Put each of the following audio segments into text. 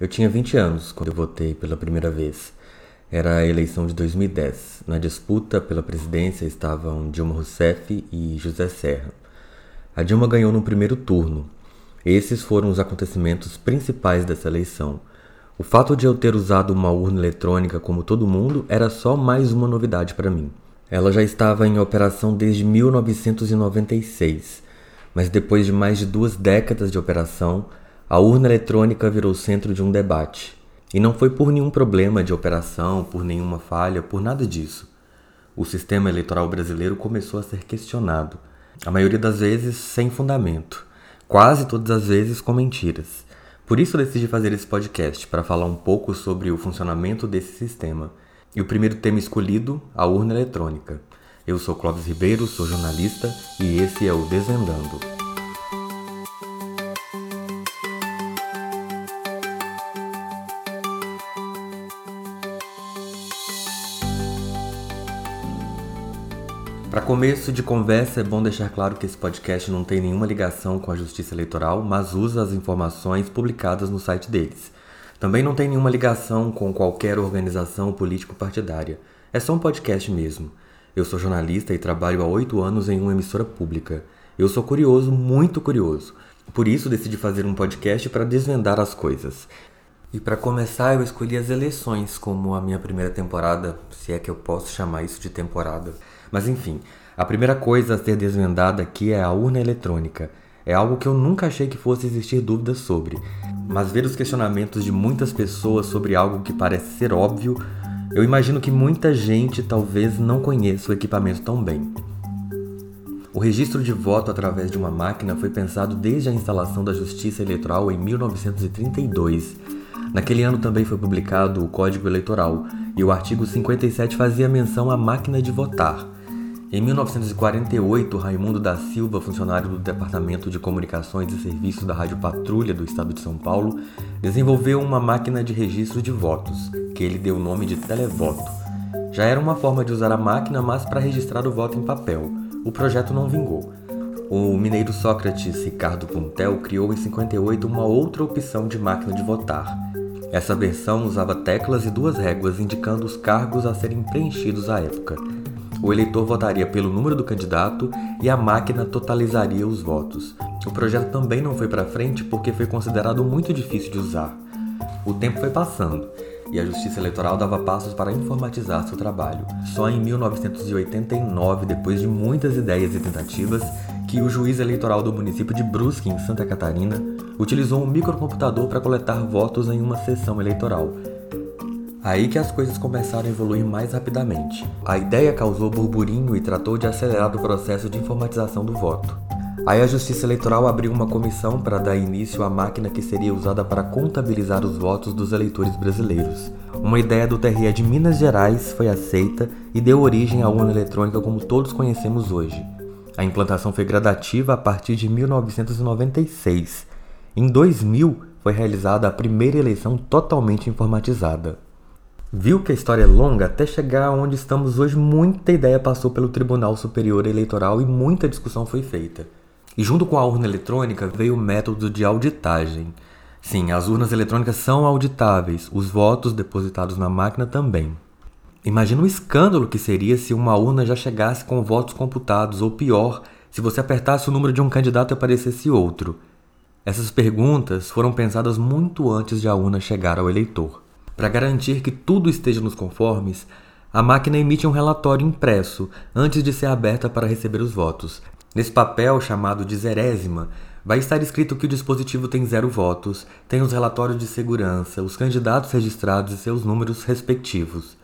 Eu tinha 20 anos quando eu votei pela primeira vez. Era a eleição de 2010. Na disputa pela presidência estavam Dilma Rousseff e José Serra. A Dilma ganhou no primeiro turno. Esses foram os acontecimentos principais dessa eleição. O fato de eu ter usado uma urna eletrônica como todo mundo era só mais uma novidade para mim. Ela já estava em operação desde 1996, mas depois de mais de duas décadas de operação, a urna eletrônica virou centro de um debate. E não foi por nenhum problema de operação, por nenhuma falha, por nada disso. O sistema eleitoral brasileiro começou a ser questionado, a maioria das vezes sem fundamento, quase todas as vezes com mentiras. Por isso decidi fazer esse podcast para falar um pouco sobre o funcionamento desse sistema. E o primeiro tema escolhido, a urna eletrônica. Eu sou Clóvis Ribeiro, sou jornalista e esse é o Desvendando. Começo de conversa, é bom deixar claro que esse podcast não tem nenhuma ligação com a Justiça Eleitoral, mas usa as informações publicadas no site deles. Também não tem nenhuma ligação com qualquer organização político-partidária. É só um podcast mesmo. Eu sou jornalista e trabalho há oito anos em uma emissora pública. Eu sou curioso, muito curioso. Por isso decidi fazer um podcast para desvendar as coisas. E para começar, eu escolhi as eleições como a minha primeira temporada, se é que eu posso chamar isso de temporada. Mas enfim, a primeira coisa a ser desvendada aqui é a urna eletrônica. É algo que eu nunca achei que fosse existir dúvidas sobre. Mas ver os questionamentos de muitas pessoas sobre algo que parece ser óbvio, eu imagino que muita gente talvez não conheça o equipamento tão bem. O registro de voto através de uma máquina foi pensado desde a instalação da Justiça Eleitoral em 1932. Naquele ano também foi publicado o Código Eleitoral, e o artigo 57 fazia menção à máquina de votar. Em 1948, Raimundo da Silva, funcionário do Departamento de Comunicações e Serviços da Rádio Patrulha do Estado de São Paulo, desenvolveu uma máquina de registro de votos, que ele deu o nome de televoto. Já era uma forma de usar a máquina, mas para registrar o voto em papel. O projeto não vingou. O mineiro Sócrates Ricardo Puntel criou em 58 uma outra opção de máquina de votar. Essa versão usava teclas e duas réguas indicando os cargos a serem preenchidos à época. O eleitor votaria pelo número do candidato e a máquina totalizaria os votos. O projeto também não foi para frente porque foi considerado muito difícil de usar. O tempo foi passando e a Justiça Eleitoral dava passos para informatizar seu trabalho. Só em 1989, depois de muitas ideias e tentativas, que o juiz eleitoral do município de Brusque, em Santa Catarina, utilizou um microcomputador para coletar votos em uma sessão eleitoral, Aí que as coisas começaram a evoluir mais rapidamente. A ideia causou burburinho e tratou de acelerar o processo de informatização do voto. Aí a Justiça Eleitoral abriu uma comissão para dar início à máquina que seria usada para contabilizar os votos dos eleitores brasileiros. Uma ideia do TRE de Minas Gerais foi aceita e deu origem à urna eletrônica como todos conhecemos hoje. A implantação foi gradativa a partir de 1996. Em 2000 foi realizada a primeira eleição totalmente informatizada. Viu que a história é longa? Até chegar onde estamos hoje, muita ideia passou pelo Tribunal Superior Eleitoral e muita discussão foi feita. E junto com a urna eletrônica veio o método de auditagem. Sim, as urnas eletrônicas são auditáveis, os votos depositados na máquina também. Imagina o escândalo que seria se uma urna já chegasse com votos computados, ou pior, se você apertasse o número de um candidato e aparecesse outro. Essas perguntas foram pensadas muito antes de a urna chegar ao eleitor. Para garantir que tudo esteja nos conformes, a máquina emite um relatório impresso antes de ser aberta para receber os votos. Nesse papel, chamado de zerésima, vai estar escrito que o dispositivo tem zero votos, tem os relatórios de segurança, os candidatos registrados e seus números respectivos.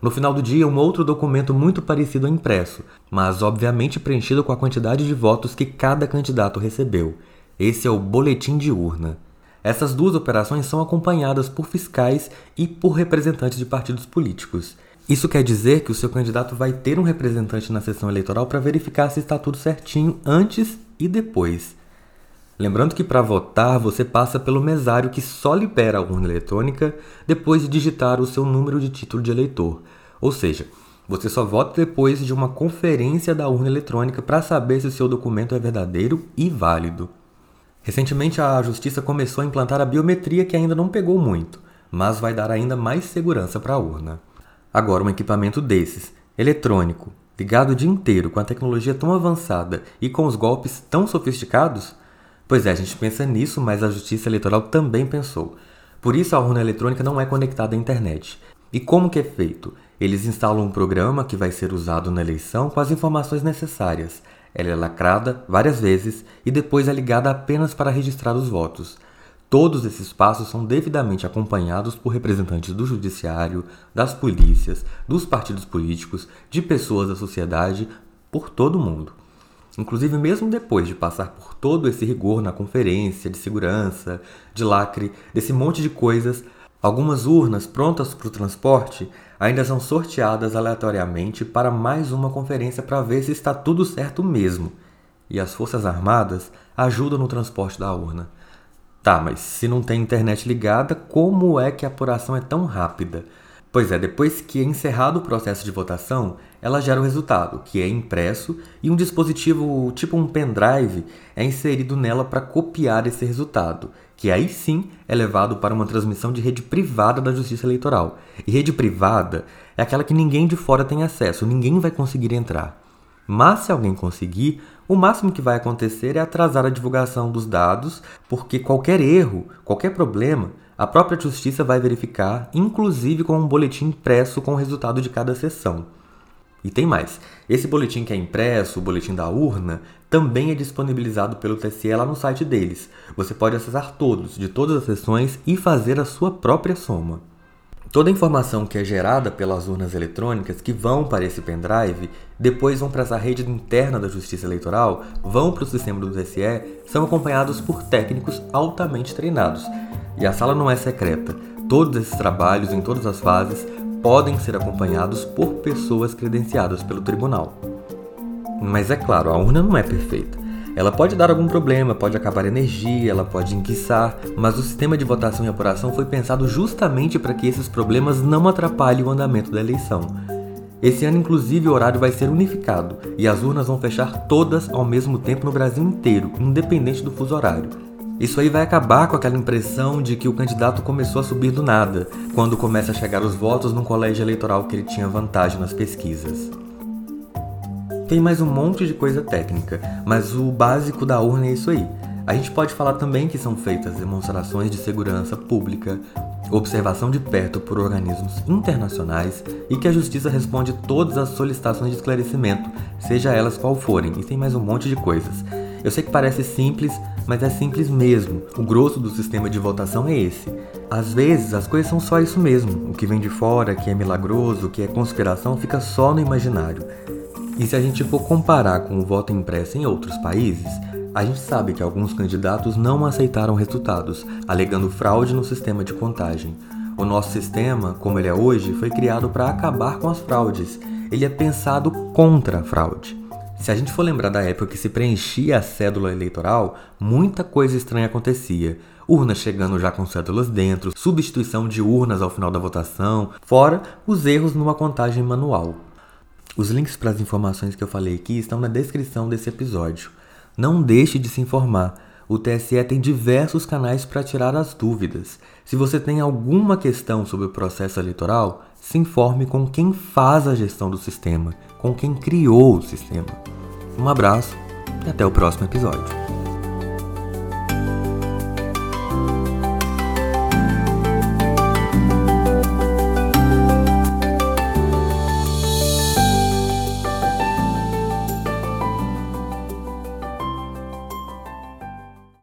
No final do dia, um outro documento muito parecido é impresso, mas obviamente preenchido com a quantidade de votos que cada candidato recebeu. Esse é o boletim de urna. Essas duas operações são acompanhadas por fiscais e por representantes de partidos políticos. Isso quer dizer que o seu candidato vai ter um representante na sessão eleitoral para verificar se está tudo certinho antes e depois. Lembrando que para votar você passa pelo mesário que só libera a urna eletrônica depois de digitar o seu número de título de eleitor. Ou seja, você só vota depois de uma conferência da urna eletrônica para saber se o seu documento é verdadeiro e válido. Recentemente, a Justiça começou a implantar a biometria que ainda não pegou muito, mas vai dar ainda mais segurança para a urna. Agora, um equipamento desses, eletrônico, ligado o dia inteiro com a tecnologia tão avançada e com os golpes tão sofisticados? Pois é, a gente pensa nisso, mas a Justiça Eleitoral também pensou. Por isso, a urna eletrônica não é conectada à internet. E como que é feito? Eles instalam um programa que vai ser usado na eleição com as informações necessárias, ela é lacrada várias vezes e depois é ligada apenas para registrar os votos. Todos esses passos são devidamente acompanhados por representantes do judiciário, das polícias, dos partidos políticos, de pessoas da sociedade, por todo o mundo. Inclusive, mesmo depois de passar por todo esse rigor na conferência de segurança, de lacre, desse monte de coisas, algumas urnas prontas para o transporte ainda são sorteadas aleatoriamente para mais uma conferência para ver se está tudo certo mesmo. E as Forças Armadas ajudam no transporte da urna. Tá, mas se não tem internet ligada, como é que a apuração é tão rápida? Pois é, depois que é encerrado o processo de votação, ela gera o resultado, que é impresso, e um dispositivo tipo um pendrive é inserido nela para copiar esse resultado, que aí sim é levado para uma transmissão de rede privada da Justiça Eleitoral. E rede privada é aquela que ninguém de fora tem acesso, ninguém vai conseguir entrar. Mas se alguém conseguir, o máximo que vai acontecer é atrasar a divulgação dos dados, porque qualquer erro, qualquer problema, a própria justiça vai verificar, inclusive com um boletim impresso com o resultado de cada sessão. E tem mais: esse boletim que é impresso, o boletim da urna, também é disponibilizado pelo TSE lá no site deles. Você pode acessar todos, de todas as sessões, e fazer a sua própria soma. Toda a informação que é gerada pelas urnas eletrônicas que vão para esse pendrive, depois vão para essa rede interna da Justiça Eleitoral, vão para o sistema do TSE, são acompanhados por técnicos altamente treinados. E a sala não é secreta. Todos esses trabalhos, em todas as fases, podem ser acompanhados por pessoas credenciadas pelo tribunal. Mas é claro, a urna não é perfeita. Ela pode dar algum problema, pode acabar energia, ela pode enguiçar, mas o sistema de votação e apuração foi pensado justamente para que esses problemas não atrapalhem o andamento da eleição. Esse ano, inclusive, o horário vai ser unificado e as urnas vão fechar todas ao mesmo tempo no Brasil inteiro, independente do fuso horário. Isso aí vai acabar com aquela impressão de que o candidato começou a subir do nada, quando começa a chegar os votos num colégio eleitoral que ele tinha vantagem nas pesquisas. Tem mais um monte de coisa técnica, mas o básico da urna é isso aí. A gente pode falar também que são feitas demonstrações de segurança pública, observação de perto por organismos internacionais e que a justiça responde todas as solicitações de esclarecimento, seja elas qual forem, e tem mais um monte de coisas. Eu sei que parece simples, mas é simples mesmo. O grosso do sistema de votação é esse. Às vezes as coisas são só isso mesmo. O que vem de fora, que é milagroso, que é conspiração, fica só no imaginário. E se a gente for comparar com o voto impresso em outros países, a gente sabe que alguns candidatos não aceitaram resultados, alegando fraude no sistema de contagem. O nosso sistema, como ele é hoje, foi criado para acabar com as fraudes. Ele é pensado contra a fraude. Se a gente for lembrar da época que se preenchia a cédula eleitoral, muita coisa estranha acontecia. Urnas chegando já com cédulas dentro, substituição de urnas ao final da votação, fora os erros numa contagem manual. Os links para as informações que eu falei aqui estão na descrição desse episódio. Não deixe de se informar. O TSE tem diversos canais para tirar as dúvidas. Se você tem alguma questão sobre o processo eleitoral, se informe com quem faz a gestão do sistema, com quem criou o sistema. Um abraço e até o próximo episódio.